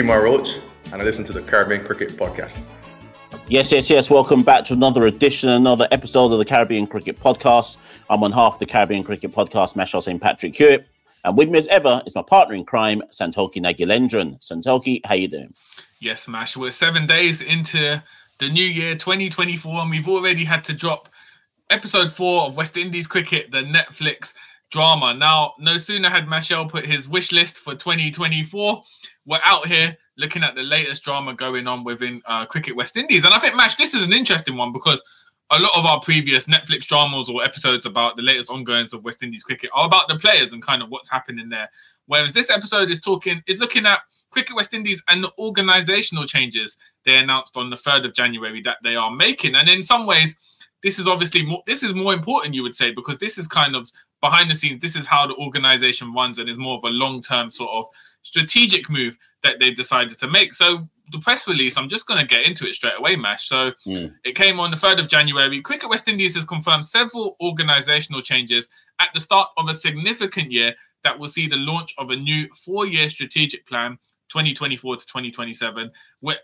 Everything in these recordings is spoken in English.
This is Kemar Roach, and I listen to the Caribbean Cricket Podcast. Yes, yes, yes. Welcome back to another edition, another episode of the Caribbean Cricket Podcast. I'm on half the Caribbean Cricket Podcast, Machel St. Patrick Hewitt. And with me as ever is my partner in crime, Santokie Nagulendran. Santokie, how you doing? Yes, Mash. We're seven days into the new year 2024, and we've already had to drop episode four of West Indies Cricket, the Netflix drama. Now, no sooner had Machel put his wish list for 2024, we're out here looking at the latest drama going on within uh, Cricket West Indies. And I think, Mash, this is an interesting one because a lot of our previous Netflix dramas or episodes about the latest ongoings of West Indies cricket are about the players and kind of what's happening there. Whereas this episode is talking is looking at Cricket West Indies and the organizational changes they announced on the 3rd of January that they are making. And in some ways, this is obviously more this is more important, you would say, because this is kind of behind the scenes, this is how the organization runs and is more of a long-term sort of strategic move that they've decided to make. So the press release, I'm just going to get into it straight away, Mash. So Mm. it came on the 3rd of January. Cricket West Indies has confirmed several organizational changes at the start of a significant year that will see the launch of a new four-year strategic plan 2024 to 2027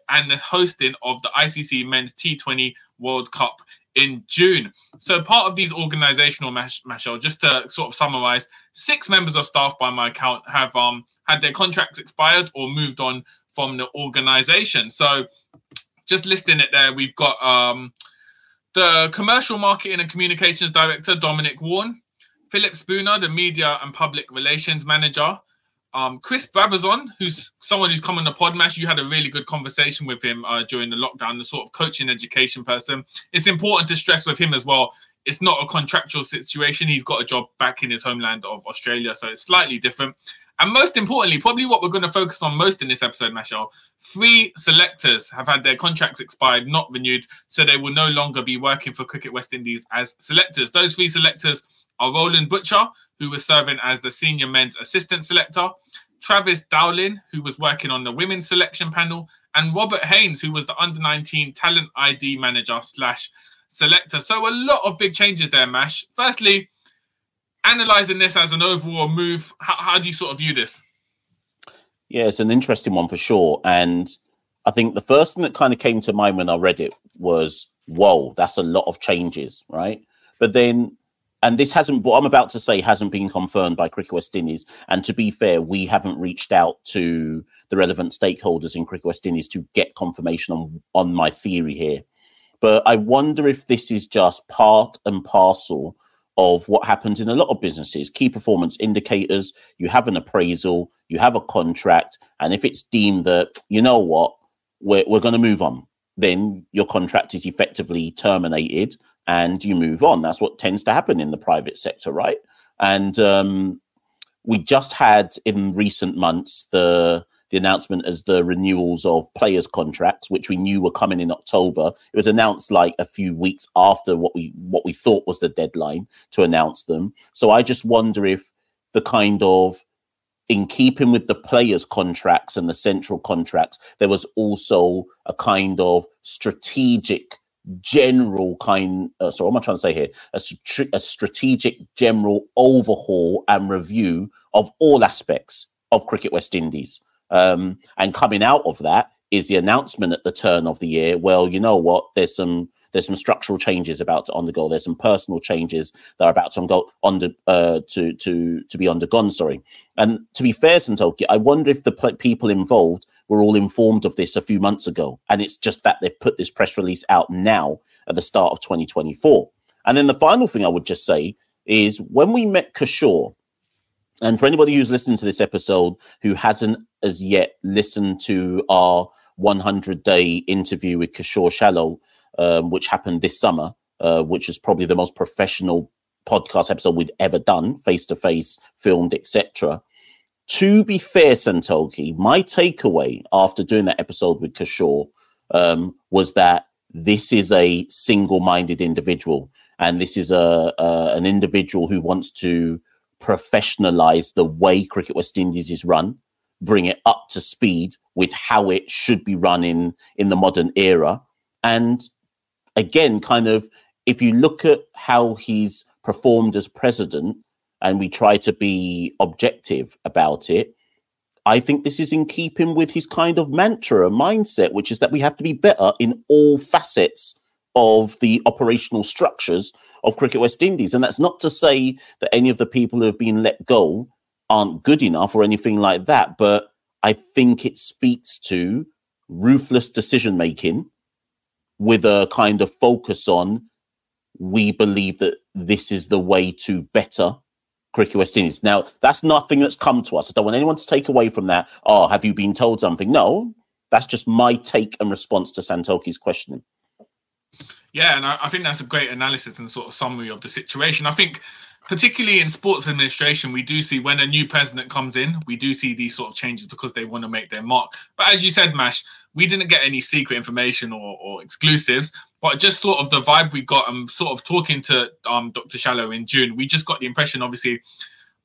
and the hosting of the ICC Men's T20 World Cup in June. So part of these organizational mash, Machel, just to sort of summarize, six members of staff by my account have um had their contracts expired or moved on from the organization. So just listing it there, we've got um the commercial marketing and communications director Dominic Warren, Philip Spooner, the media and public relations manager, um, Chris Brabazon, who's someone who's come on the Podmash. You had a really good conversation with him uh, during the lockdown, the sort of coaching education person. It's important to stress with him as well. It's not a contractual situation. He's got a job back in his homeland of Australia, so it's slightly different. And most importantly, probably what we're going to focus on most in this episode, Machel, three selectors have had their contracts expired, not renewed, so they will no longer be working for Cricket West Indies as selectors. Those three selectors are Roland Butcher, who was serving as the senior men's assistant selector, Travis Dowlin, who was working on the women's selection panel, and Robert Haynes, who was the under 19 talent ID manager slash selector. So a lot of big changes there, Mash. Firstly, analyzing this as an overall move, how, how do you sort of view this? Yeah, it's an interesting one for sure. And I think the first thing that kind of came to mind when I read it was, whoa, that's a lot of changes, right? But then, and this hasn't, what I'm about to say hasn't been confirmed by Cricket West Indies. And to be fair, we haven't reached out to the relevant stakeholders in Cricket West Indies to get confirmation on, on my theory here. But I wonder if this is just part and parcel of what happens in a lot of businesses. Key performance indicators you have an appraisal you have a contract and if it's deemed that you know what we're, we're going to move on then your contract is effectively terminated and you move on. That's what tends to happen in the private sector right? And um, we just had in recent months the the announcement as the renewals of players' contracts, which we knew were coming in October. It was announced like a few weeks after what we what we thought was the deadline to announce them. So I just wonder if the kind of in keeping with the players' contracts and the central contracts, there was also a kind of strategic general kind uh, so what am i trying to say here a, a strategic general overhaul and review of all aspects of cricket west indies um, and coming out of that is the announcement at the turn of the year well you know what there's some there's some structural changes about to undergo there's some personal changes that are about to undergo under uh, to to to be undergone sorry and to be fair santokie i wonder if the people involved were all informed of this a few months ago. And it's just that they've put this press release out now at the start of 2024. And then the final thing I would just say is when we met Kishore, and for anybody who's listening to this episode who hasn't as yet listened to our 100 day interview with Kishore Shallow, um, which happened this summer, uh, which is probably the most professional podcast episode we'd ever done, face to face, filmed, etc to be fair, Santokie, my takeaway after doing that episode with Kishore um, was that this is a single-minded individual, and this is a, a an individual who wants to professionalize the way Cricket West Indies is run, bring it up to speed with how it should be run in in the modern era, and again, kind of if you look at how he's performed as president and we try to be objective about it, I think this is in keeping with his kind of mantra, mindset, which is that we have to be better in all facets of the operational structures of Cricket West Indies. And that's not to say that any of the people who have been let go aren't good enough or anything like that, but I think it speaks to ruthless decision making with a kind of focus on we believe that this is the way to better Cricket West Indies. Now, that's nothing that's come to us. I don't want anyone to take away from that. Oh, have you been told something? No, that's just my take and response to Santokie's questioning. Yeah, and I, I think that's a great analysis and sort of summary of the situation. I think particularly in sports administration, we do see when a new president comes in, we do see these sort of changes because they want to make their mark. But as you said, Mash, we didn't get any secret information or, or exclusives, but just sort of the vibe we got and sort of talking to um, Dr. Shallow in June, we just got the impression, obviously,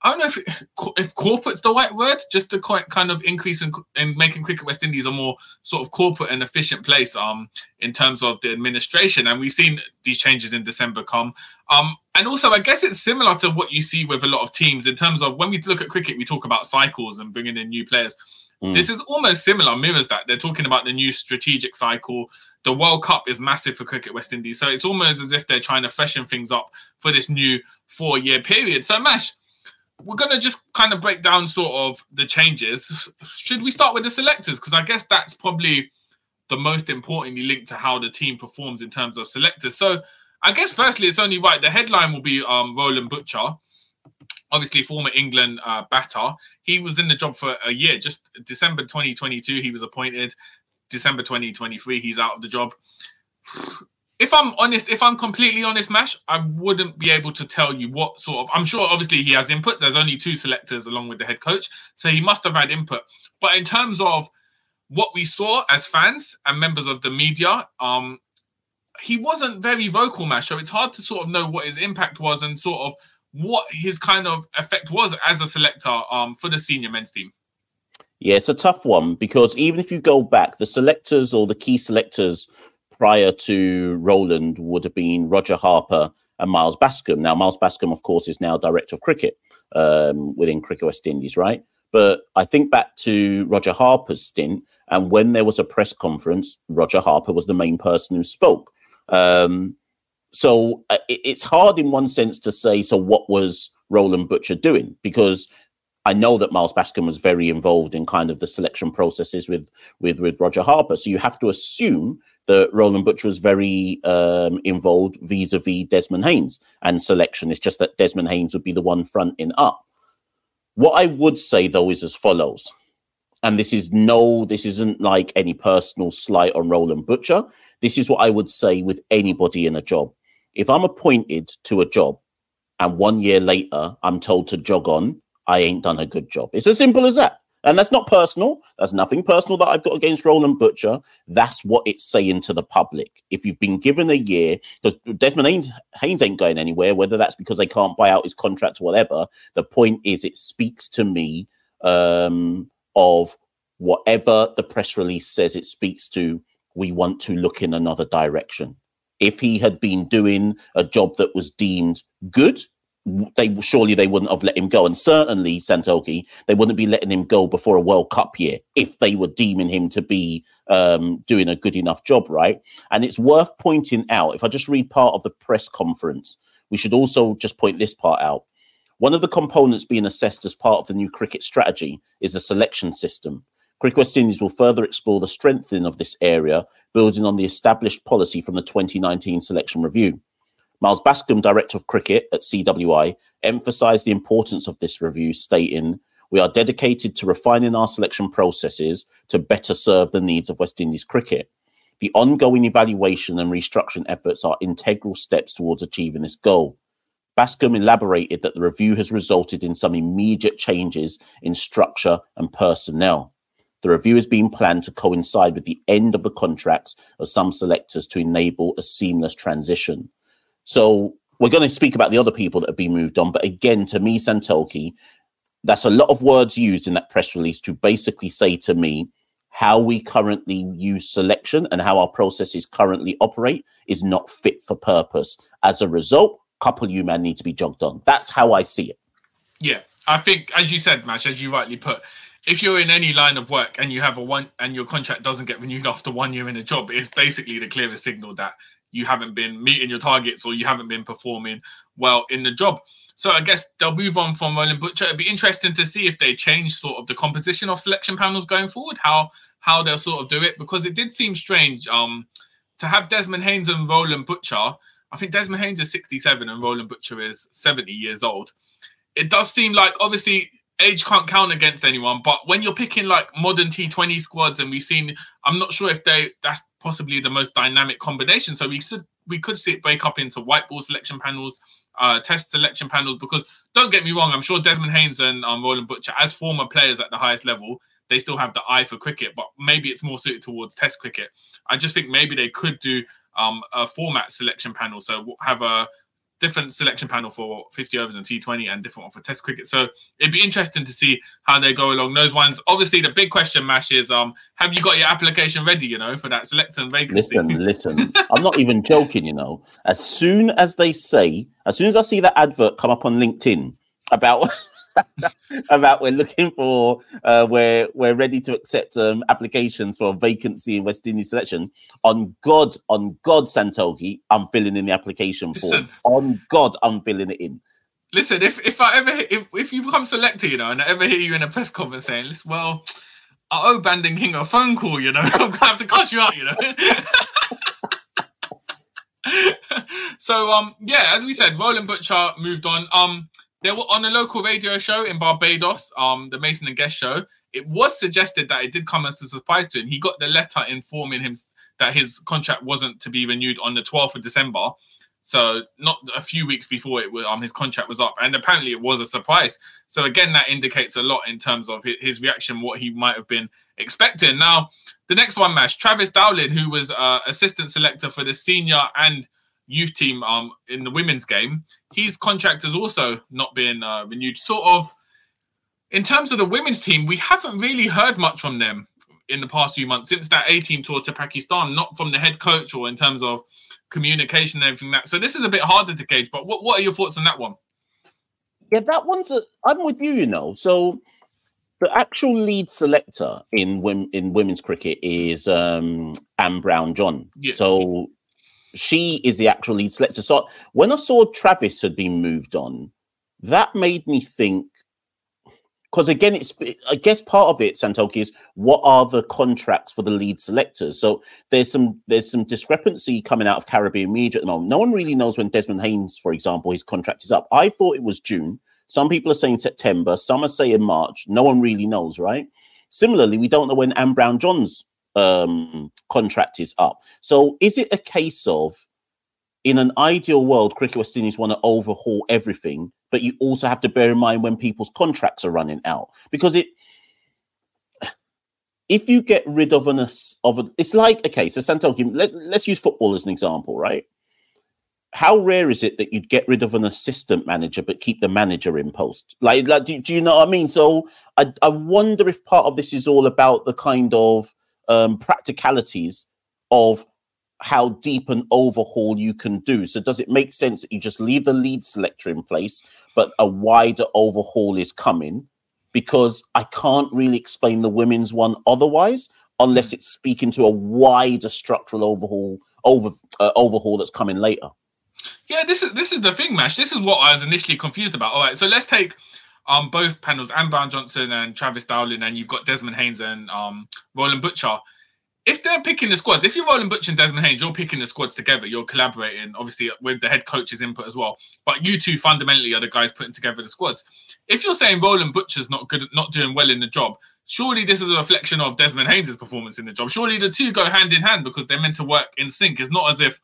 I don't know if if corporate's the right word, just to kind of increase in, in making Cricket West Indies a more sort of corporate and efficient place um in terms of the administration. And we've seen these changes in December come. Um, and also, I guess it's similar to what you see with a lot of teams in terms of when we look at cricket, we talk about cycles and bringing in new players. Mm. This is almost similar, mirrors that. They're talking about the new strategic cycle. The World Cup is massive for Cricket West Indies. So it's almost as if they're trying to freshen things up for this new four year period. So, Mash, we're going to just kind of break down sort of the changes. Should we start with the selectors? Because I guess that's probably the most importantly linked to how the team performs in terms of selectors. So I guess firstly, it's only right. The headline will be um, Roland Butcher, obviously former England uh, batter. He was in the job for a year, just December 2022, he was appointed. December 2023, he's out of the job if I'm honest, if I'm completely honest, Mash, I wouldn't be able to tell you what sort of. I'm sure, obviously, he has input. There's only two selectors along with the head coach, so he must have had input. But in terms of what we saw as fans and members of the media, um, he wasn't very vocal, Mash. So it's hard to sort of know what his impact was and sort of what his kind of effect was as a selector um, for the senior men's team. Yeah, it's a tough one because even if you go back, the selectors or the key selectors prior to Roland would have been Roger Harper and Miles Bascombe. Now, Miles Bascombe, of course, is now director of cricket um, within Cricket West Indies, right? But I think back to Roger Harper's stint, and when there was a press conference, Roger Harper was the main person who spoke. Um, so uh, it, it's hard in one sense to say, so what was Roland Butcher doing? Because I know that Miles Bascombe was very involved in kind of the selection processes with with with Roger Harper. So you have to assume that Roland Butcher was very um, involved vis-a-vis Desmond Haynes and selection. It's just that Desmond Haynes would be the one fronting up. What I would say though is as follows, and this is no, this isn't like any personal slight on Roland Butcher. This is what I would say with anybody in a job. If I'm appointed to a job and one year later I'm told to jog on, I ain't done a good job. It's as simple as that. And that's not personal. That's nothing personal that I've got against Roland Butcher. That's what it's saying to the public. If you've been given a year, because Desmond Haynes, Haynes ain't going anywhere, whether that's because they can't buy out his contract or whatever. The point is, it speaks to me um, of whatever the press release says, it speaks to we want to look in another direction. If he had been doing a job that was deemed good, they surely they wouldn't have let him go, and certainly Santokie they wouldn't be letting him go before a World Cup year if they were deeming him to be um, doing a good enough job, right? And it's worth pointing out. If I just read part of the press conference, we should also just point this part out. One of the components being assessed as part of the new cricket strategy is a selection system. Cricket West Indies will further explore the strengthening of this area, building on the established policy from the 2019 selection review. Miles Bascombe, Director of Cricket at CWI, emphasised the importance of this review, stating, We are dedicated to refining our selection processes to better serve the needs of West Indies cricket. The ongoing evaluation and restructuring efforts are integral steps towards achieving this goal. Bascombe elaborated that the review has resulted in some immediate changes in structure and personnel. The review is being planned to coincide with the end of the contracts of some selectors to enable a seamless transition. So we're going to speak about the other people that have been moved on. But again, to me, Santokie, that's a lot of words used in that press release to basically say to me how we currently use selection and how our processes currently operate is not fit for purpose. As a result, couple you man need to be jogged on. That's how I see it. Yeah, I think, as you said, Mash, as you rightly put, if you're in any line of work and you have a one and your contract doesn't get renewed after one year in a job, it's basically the clearest signal that you haven't been meeting your targets or you haven't been performing well in the job. So I guess they'll move on from Roland Butcher. It'd be interesting to see if they change sort of the composition of selection panels going forward, how how they'll sort of do it, because it did seem strange um, to have Desmond Haynes and Roland Butcher. I think Desmond Haynes is 67 and Roland Butcher is 70 years old. It does seem like obviously age can't count against anyone. But when you're picking like modern T20 squads, and we've seen, I'm not sure if they that's possibly the most dynamic combination. So we should we could see it break up into white ball selection panels, uh, test selection panels. Because don't get me wrong, I'm sure Desmond Haynes and um, Roland Butcher, as former players at the highest level, they still have the eye for cricket. But maybe it's more suited towards test cricket. I just think maybe they could do um, a format selection panel. So have a different selection panel for 50 overs and T20 and different one for Test cricket. So it'd be interesting to see how they go along those ones. Obviously, the big question, Mash, is um, have you got your application ready? You know, for that selection vacancy. Listen, listen. I'm not even joking. You know, as soon as they say, as soon as I see that advert come up on LinkedIn about about we're looking for uh, we're we're ready to accept um, applications for a vacancy in West Indies selection. On God, on God, Santokie, I'm filling in the application form. On God, I'm filling it in. Listen, if if I ever if, if you become selected, you know, and I ever hear you in a press conference saying, "Listen, well, I owe Brandon King a phone call," you know, I'm gonna have to cut you out, you know. so um yeah, as we said, Roland Butcher moved on. Um they were on a local radio show in Barbados, um, the Mason and Guest show. It was suggested that it did come as a surprise to him. He got the letter informing him that his contract wasn't to be renewed on the 12th of December. So not a few weeks before it um his contract was up, and apparently it was a surprise. So again, that indicates a lot in terms of his reaction, what he might have been expecting. Now, the next one, Mash Travis Dowlin, who was uh, assistant selector for the senior and youth team um in the women's game. His contract has also not been uh, renewed. Sort of in terms of the women's team, we haven't really heard much from them in the past few months since that A team tour to Pakistan. Not from the head coach or in terms of communication and everything like that. So this is a bit harder to gauge. But what what are your thoughts on that one? Yeah, that one's. A, I'm with you. You know, so the actual lead selector in women in women's cricket is um Ann Browne-John. Yeah. So she is the actual lead selector. So when I saw Travis had been moved on, that made me think. Because again, it's I guess part of it, Santokie, is what are the contracts for the lead selectors? So there's some there's some discrepancy coming out of Caribbean media at the moment. No one really knows when Desmond Haynes, for example, his contract is up. I thought it was June. Some people are saying September. Some are saying March. No one really knows, right? Similarly, we don't know when Anne Brown John's um, contract is up. So is it a case of in an ideal world, Cricket West Indies want to overhaul everything, but you also have to bear in mind when people's contracts are running out because it if you get rid of an of a, it's like okay, so Santokie, let's let's use football as an example, right? How rare is it that you'd get rid of an assistant manager but keep the manager in post? Like, like do, do you know what I mean? So I I wonder if part of this is all about the kind of um, practicalities of how deep an overhaul you can do. So does it make sense that you just leave the lead selector in place, but a wider overhaul is coming? Because I can't really explain the women's one otherwise, unless it's speaking to a wider structural overhaul over uh, overhaul that's coming later. Yeah, this is this is the thing, Mash. This is what I was initially confused about. All right, so let's take um both panels, Anne Brown Johnson and Travis Dowlin, and you've got Desmond Haynes and um Roland Butcher if they're picking the squads, if you're Roland Butcher and Desmond Haynes, you're picking the squads together. You're collaborating, obviously, with the head coach's input as well. But you two fundamentally are the guys putting together the squads. If you're saying Roland Butcher's not good, not doing well in the job, surely this is a reflection of Desmond Haynes' performance in the job. Surely the two go hand in hand because they're meant to work in sync. It's not as if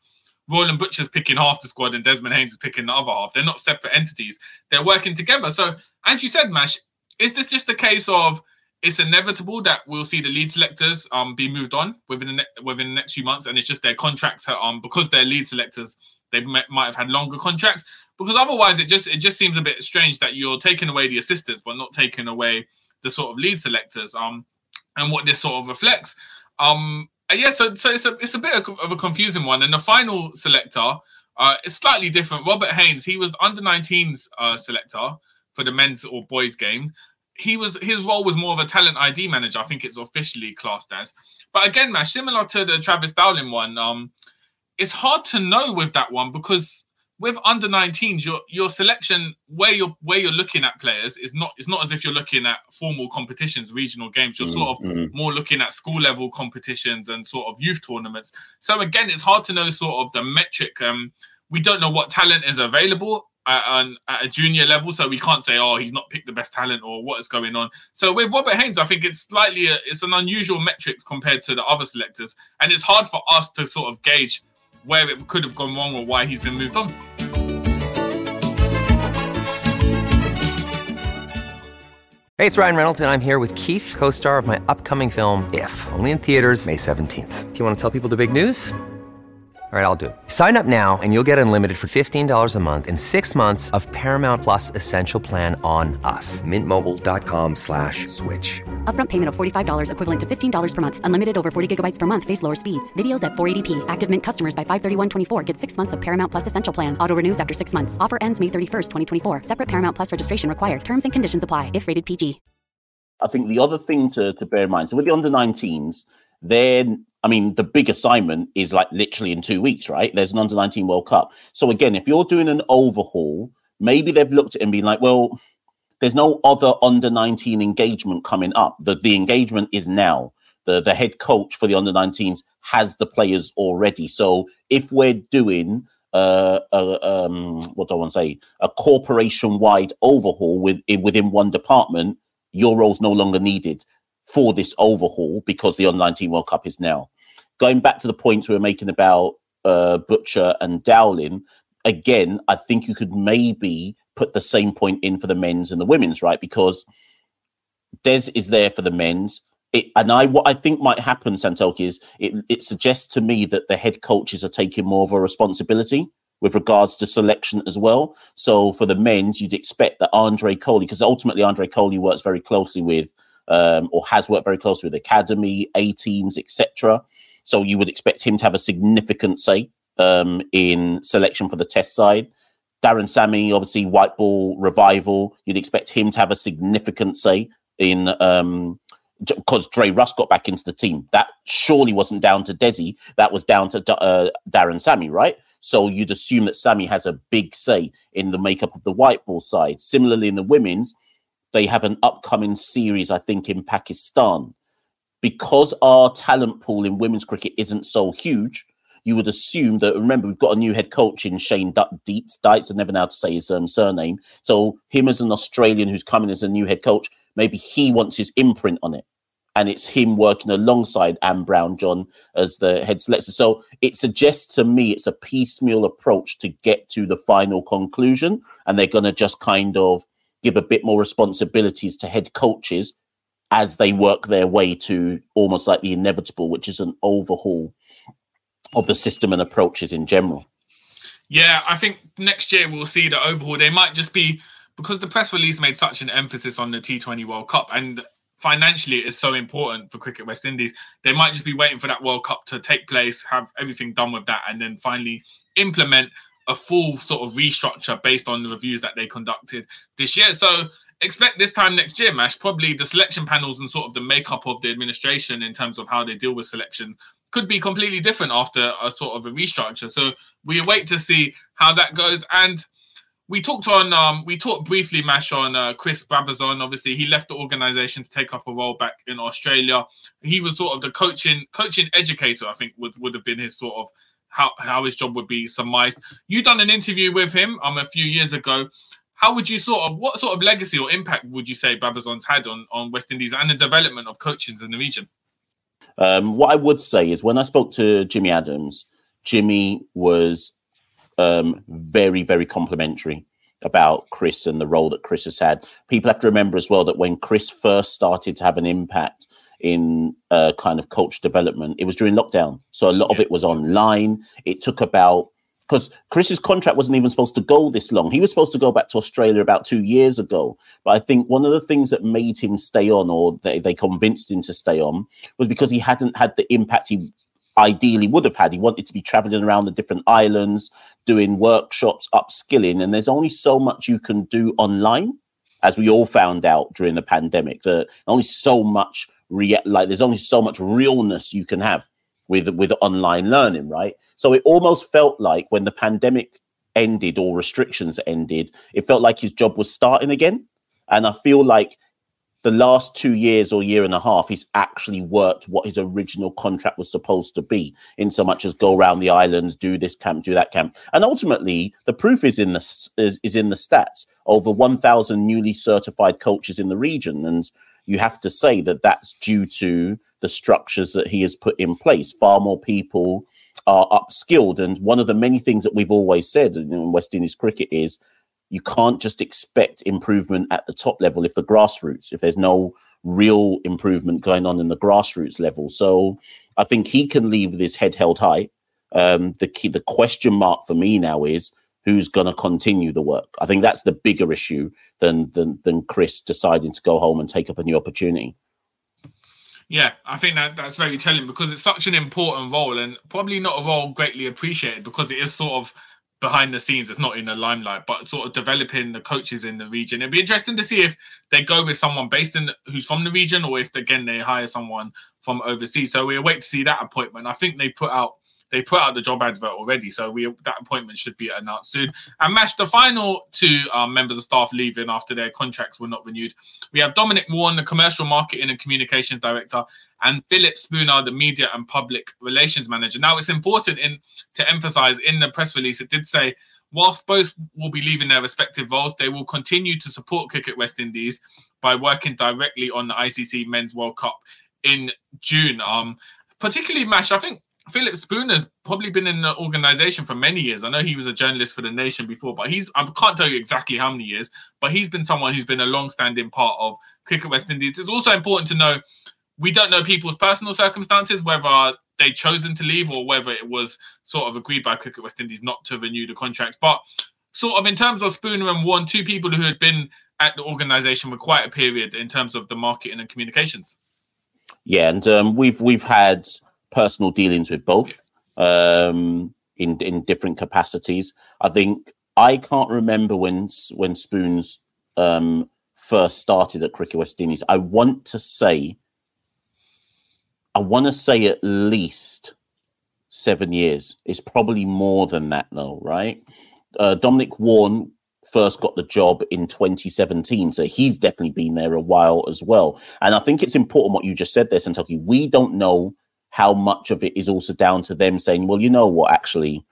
Roland Butcher's picking half the squad and Desmond Haynes is picking the other half. They're not separate entities. They're working together. So, as you said, Mash, is this just a case of it's inevitable that we'll see the lead selectors um be moved on within the ne- within the next few months, and it's just their contracts are, um because they're lead selectors, they might, might have had longer contracts. Because otherwise, it just it just seems a bit strange that you're taking away the assistants, but not taking away the sort of lead selectors. Um, and what this sort of reflects. Um, yeah, so so it's a it's a bit of a confusing one. And the final selector uh, is slightly different. Robert Haynes, he was under 19s uh, selector for the men's or boys game he was his role was more of a talent ID manager. I think it's officially classed as. But again, man, similar to the Travis Dowlin one, um, it's hard to know with that one because with under 19s, your your selection where you're where you're looking at players is not it's not as if you're looking at formal competitions, regional games. You're sort of mm-hmm. more looking at school level competitions and sort of youth tournaments. So again, it's hard to know sort of the metric. Um, we don't know what talent is available at, at, a junior level, so we can't say, oh, he's not picked the best talent or what is going on. So with Robert Haynes, I think it's slightly a, it's an unusual metrics compared to the other selectors, and it's hard for us to sort of gauge where it could have gone wrong or why he's been moved on. Hey, it's Ryan Reynolds, and I'm here with Keith, co-star of my upcoming film, If, only in theaters May 17th. Do you want to tell people the big news? All right, I'll do it. Sign up now and you'll get unlimited for $15 a month in six months of Paramount Plus Essential Plan on us. Mintmobile.com slash switch. Upfront payment of $45 equivalent to $15 per month. Unlimited over 40 gigabytes per month. Face lower speeds. Videos at 480p. Active Mint customers by 531.24 get six months of Paramount Plus Essential Plan. Auto renews after six months. Offer ends May 31st, 2024. Separate Paramount Plus registration required. Terms and conditions apply if rated PG. I think the other thing to, to bear in mind, so with the under 19s, then I mean, the big assignment is like literally in two weeks, right? There's an under 19 World Cup. So again, if you're doing an overhaul, maybe they've looked at it and been like, well, there's no other under 19 engagement coming up. The the engagement is now. The the head coach for the under 19s has the players already. So if we're doing uh, a, um, what do I want to say, a corporation wide overhaul with within one department, your role's no longer needed for this overhaul because the under 19 World Cup is now. Going back to the points we were making about uh, Butcher and Dowlin, again, I think you could maybe put the same point in for the men's and the women's, right? Because Des is there for the men's. It, and I, what I think might happen, Santokie, is it, it suggests to me that the head coaches are taking more of a responsibility with regards to selection as well. So for the men's, you'd expect that Andre Coley, because ultimately Andre Coley works very closely with um, or has worked very closely with academy, A teams, etc. So you would expect him to have a significant say um, in selection for the test side. Darren Sammy, obviously, white ball revival. You'd expect him to have a significant say in um, because Dre Russ got back into the team. That surely wasn't down to Desi. That was down to uh, Darren Sammy, right? So you'd assume that Sammy has a big say in the makeup of the white ball side. Similarly, in the women's, they have an upcoming series, I think, in Pakistan. Because our talent pool in women's cricket isn't so huge, you would assume that. Remember, we've got a new head coach in Shane Deitz. Deitz, I never know how to say his um, surname. So, him as an Australian who's coming as a new head coach, maybe he wants his imprint on it. And it's him working alongside Ann Browne-John as the head selector. So it suggests to me it's a piecemeal approach to get to the final conclusion. And they're going to just kind of give a bit more responsibilities to head coaches as they work their way to almost like the inevitable, which is an overhaul of the system and approaches in general. Yeah, I think next year we'll see the overhaul. They might just be because the press release made such an emphasis on the T20 World Cup and financially it's so important for Cricket West Indies. They might just be waiting for that World Cup to take place, have everything done with that, and then finally implement a full sort of restructure based on the reviews that they conducted this year. So expect this time next year, Mash, probably the selection panels and sort of the makeup of the administration in terms of how they deal with selection could be completely different after a sort of a restructure. So we wait to see how that goes. And we talked on um we talked briefly mash on uh, chris brabazon obviously he left the organization to take up a role back in australia he was sort of the coaching coaching educator i think would would have been his sort of how, how his job would be surmised. You done an interview with him um a few years ago. How would you sort of what sort of legacy or impact would you say brabazon's had on on west indies and the development of coaches in the region? Um, what i would say is when i spoke to jimmy adams jimmy was um, very, very complimentary about Chris and the role that Chris has had. People have to remember as well that when Chris first started to have an impact in uh, kind of coach development, it was during lockdown. So a lot yeah. of it was online. It took about because Chris's contract wasn't even supposed to go this long. He was supposed to go back to Australia about two years ago. But I think one of the things that made him stay on, or they, they convinced him to stay on, was because he hadn't had the impact he ideally would have had. He wanted to be traveling around the different islands, doing workshops, upskilling. And there's only so much you can do online, as we all found out during the pandemic. That only so much rea- like there's only so much realness you can have with with online learning, right? So it almost felt like when the pandemic ended or restrictions ended, it felt like his job was starting again. And I feel like the last two years or year and a half, he's actually worked what his original contract was supposed to be, in so much as go around the islands, do this camp, do that camp, and ultimately the proof is in the is, is in the stats. Over one thousand newly certified coaches in the region, and you have to say that that's due to the structures that he has put in place. Far more people are upskilled, and one of the many things that we've always said in West Indies cricket is you can't just expect improvement at the top level if the grassroots, if there's no real improvement going on in the grassroots level. So I think he can leave this head held high. Um, the key, the question mark for me now is who's going to continue the work. I think that's the bigger issue than than than Chris deciding to go home and take up a new opportunity. Yeah, I think that that's very telling because it's such an important role and probably not a role greatly appreciated because it is sort of behind the scenes it's not in the limelight but sort of developing the coaches in the region it'd be interesting to see if they go with someone based in who's from the region or if again they hire someone from overseas so we'll wait to see that appointment i think they put out they put out the job advert already, so we that appointment should be announced soon. And Mash, the final two um, members of staff leaving after their contracts were not renewed. We have Dominic Warren, the commercial marketing and communications director, and Philip Spooner, the media and public relations manager. Now, it's important in to emphasize in the press release, it did say whilst both will be leaving their respective roles, they will continue to support Cricket West Indies by working directly on the ICC Men's World Cup in June. Um, particularly, Mash, I think Philip Spooner's probably been in the organization for many years. I know he was a journalist for the Nation before, but he's I can't tell you exactly how many years, but he's been someone who's been a long-standing part of Cricket West Indies. It's also important to know we don't know people's personal circumstances, whether they chosen to leave or whether it was sort of agreed by Cricket West Indies not to renew the contracts. But sort of in terms of Spooner and Warren, two people who had been at the organization for quite a period in terms of the marketing and communications. Yeah, and um, we've we've had personal dealings with both um, in in different capacities. I think I can't remember when when Spoons um, first started at Cricket West Indies. I want to say, I want to say at least seven years. It's probably more than that, though, right? Uh, Dominic Warren first got the job in 2017. So he's definitely been there a while as well. And I think it's important what you just said there, Santokie. We don't know how much of it is also down to them saying, well, you know what, actually,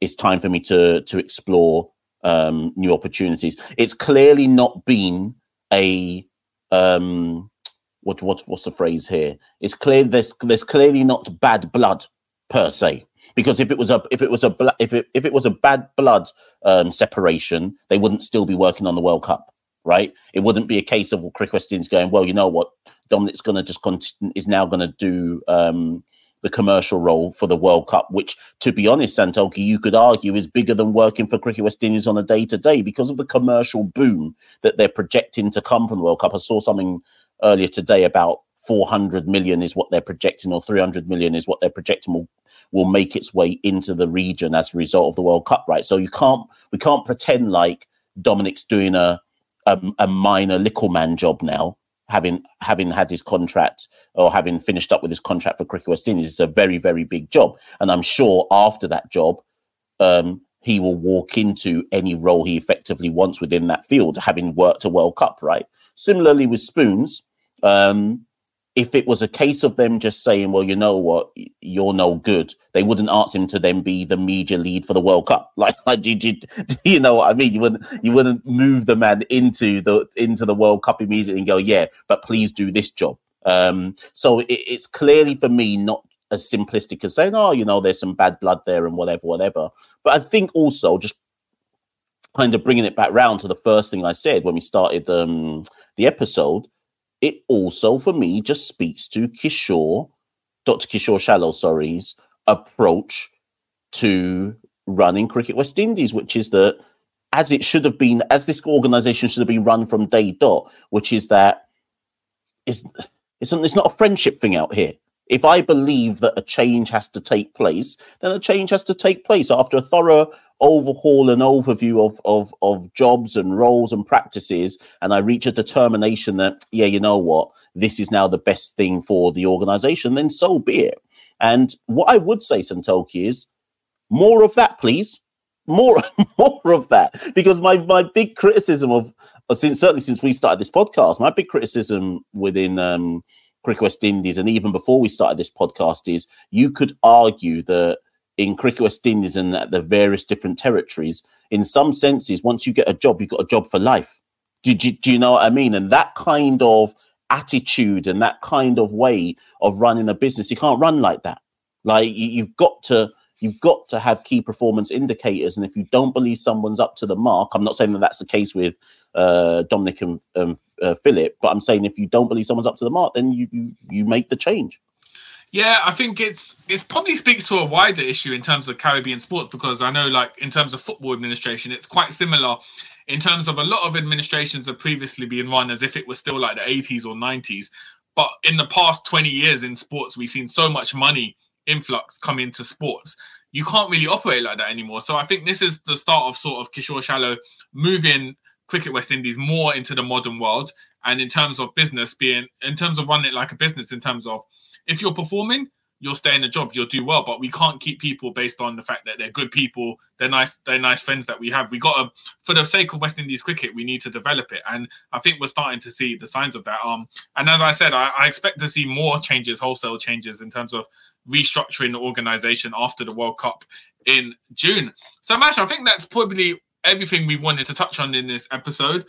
it's time for me to to explore um, new opportunities. It's clearly not been a um, what what what's the phrase here? It's clear there's there's clearly not bad blood per se. Because if it was a if it was a if it if it was a bad blood um, separation, they wouldn't still be working on the World Cup right? It wouldn't be a case of well, Cricket West going, well, you know what, Dominic's going to just continue, is now going to do um, the commercial role for the World Cup, which, to be honest, Santokie, you could argue is bigger than working for Cricket West Indies on a day to day because of the commercial boom that they're projecting to come from the World Cup. I saw something earlier today about 400 million is what they're projecting, or 300 million is what they're projecting will, will make its way into the region as a result of the World Cup, right? So you can't, we can't pretend like Dominic's doing a, a, a minor little man job now having having had his contract or having finished up with his contract for Cricket West Indies is a very very big job, and I'm sure after that job, um, he will walk into any role he effectively wants within that field, having worked a World Cup. Right. Similarly with Spoons, um, if it was a case of them just saying, well, you know what, you're no good, they wouldn't ask him to then be the media lead for the World Cup. Like, like you, you, you know what I mean? You wouldn't you wouldn't move the man into the into the World Cup immediately and go, yeah, but please do this job. Um, so it, it's clearly for me not as simplistic as saying, oh, you know, there's some bad blood there and whatever, whatever. But I think also just kind of bringing it back round to the first thing I said when we started um, the episode it also for me just speaks to Kishore, Dr. Kishore Shallow, sorry's approach to running Cricket West Indies, which is that as it should have been, as this organization should have been run from day dot, which is that it's, it's, it's not a friendship thing out here. If I believe that a change has to take place, then a change has to take place after a thorough overhaul and overview of, of, of jobs and roles and practices. And I reach a determination that, yeah, you know what, this is now the best thing for the organization, then so be it. And what I would say, Santokie, is more of that, please. More, more of that. Because my, my big criticism of, since certainly since we started this podcast, my big criticism within um, Cricket West Indies, and even before we started this podcast, is you could argue that in Cricket West Indies and at the various different territories, in some senses, once you get a job, you've got a job for life. Do, do, do you know what I mean? And that kind of attitude and that kind of way of running a business, you can't run like that. Like you, you've got to you've got to have key performance indicators. And if you don't believe someone's up to the mark, I'm not saying that that's the case with uh, Dominic and um, uh, Philip, but I'm saying if you don't believe someone's up to the mark, then you you, you make the change. Yeah, I think it's it's probably speaks to a wider issue in terms of Caribbean sports because I know, like in terms of football administration, it's quite similar. In terms of a lot of administrations have previously been run as if it was still like the 80s or 90s, but in the past 20 years in sports, we've seen so much money influx come into sports. You can't really operate like that anymore. So I think this is the start of sort of Kishore Shallow moving Cricket West Indies more into the modern world, and in terms of business, being in terms of running it like a business, in terms of if you're performing, you'll stay in the job, you'll do well. But we can't keep people based on the fact that they're good people, they're nice, they're nice friends that we have. We got to, for the sake of West Indies cricket, we need to develop it, and I think we're starting to see the signs of that. Um, and as I said, I, I expect to see more changes, wholesale changes in terms of restructuring the organization after the World Cup in June. So, Mash, I think that's probably everything we wanted to touch on in this episode.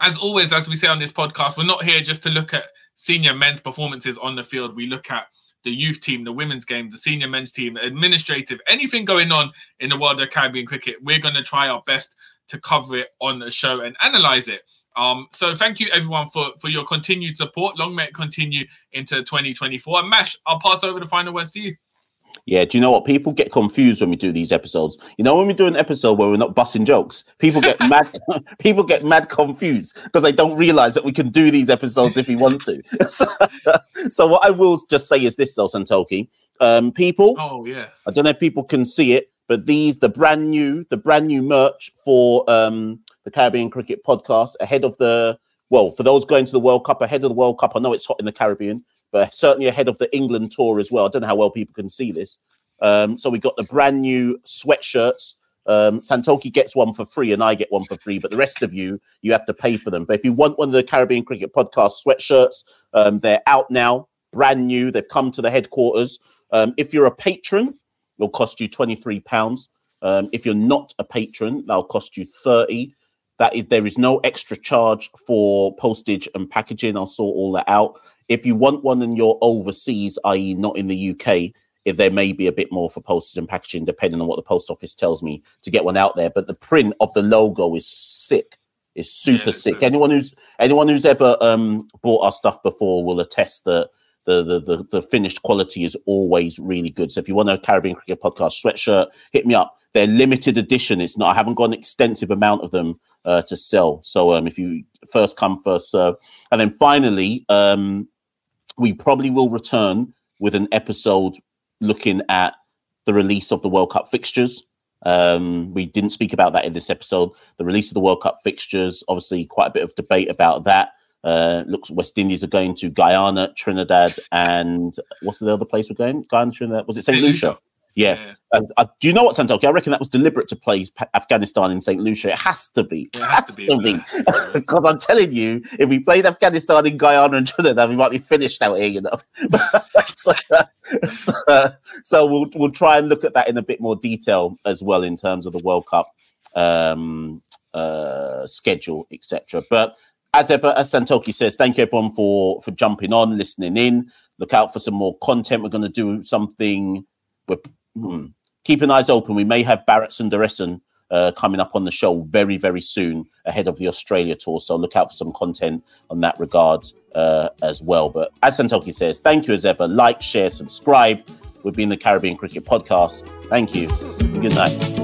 As always, as we say on this podcast, we're not here just to look at senior men's performances on the field. We look at the youth team, the women's game, the senior men's team, administrative, anything going on in the world of Caribbean cricket. We're going to try our best to cover it on the show and analyze it. Um, so thank you everyone for for your continued support. Long may it continue into 2024. And Mash, I'll pass over the final words to you. Yeah, do you know what? People get confused when we do these episodes. You know, when we do an episode where we're not busting jokes, people get mad. people get mad confused because they don't realize that we can do these episodes if we want to. so, so, what I will just say is this, though, Santokie. Um, people. Oh yeah. I don't know if people can see it, but these the brand new, the brand new merch for um, the Caribbean Cricket Podcast ahead of the. Well, for those going to the World Cup, ahead of the World Cup, I know it's hot in the Caribbean but certainly ahead of the England tour as well. I don't know how well people can see this. Um, so we got the brand new sweatshirts. Um, Santokie gets one for free and I get one for free, but the rest of you, you have to pay for them. But if you want one of the Caribbean Cricket Podcast sweatshirts, um, they're out now, brand new. They've come to the headquarters. Um, if you're a patron, it'll cost you £23. Um, if you're not a patron, that'll cost you 30 that is there is no extra charge for postage and packaging i'll sort all that out if you want one and you're overseas, i.e., not in the UK, if there may be a bit more for postage and packaging, depending on what the post office tells me to get one out there. But the print of the logo is sick. It's super Yeah, sick. Anyone who's anyone who's ever um, bought our stuff before will attest that the, the the the finished quality is always really good. So if you want a Caribbean Cricket Podcast sweatshirt, hit me up. They're limited edition. It's not. I haven't got an extensive amount of them uh, to sell. So um, if you first come first serve, and then finally, um, we probably will return with an episode looking at the release of the World Cup fixtures. Um, we didn't speak about that in this episode. The release of the World Cup fixtures, obviously, quite a bit of debate about that. Uh, looks West Indies are going to Guyana, Trinidad, and what's the other place we're going? Guyana, Trinidad. Was it St. St. Lucia? Lucia. Yeah. Yeah. Uh, do you know what, Santokie? I reckon that was deliberate to play Pa- Afghanistan in St. Lucia. It has to be. It has to be, because I'm telling you, if we played Afghanistan in Guyana and Trinidad, we might be finished out here, you know. so, so, so we'll we'll try and look at that in a bit more detail as well in terms of the World Cup um, uh, schedule, etc. But as ever, as Santokie says, thank you everyone for for jumping on, listening in. Look out for some more content. We're going to do something. We're hmm, keeping eyes open. We may have Bharat Sundaresan uh, coming up on the show very, very soon ahead of the Australia tour. So look out for some content on that regard uh, as well. But as Santokie says, thank you as ever. Like, share, subscribe. We've been the Caribbean Cricket Podcast. Thank you. Good night.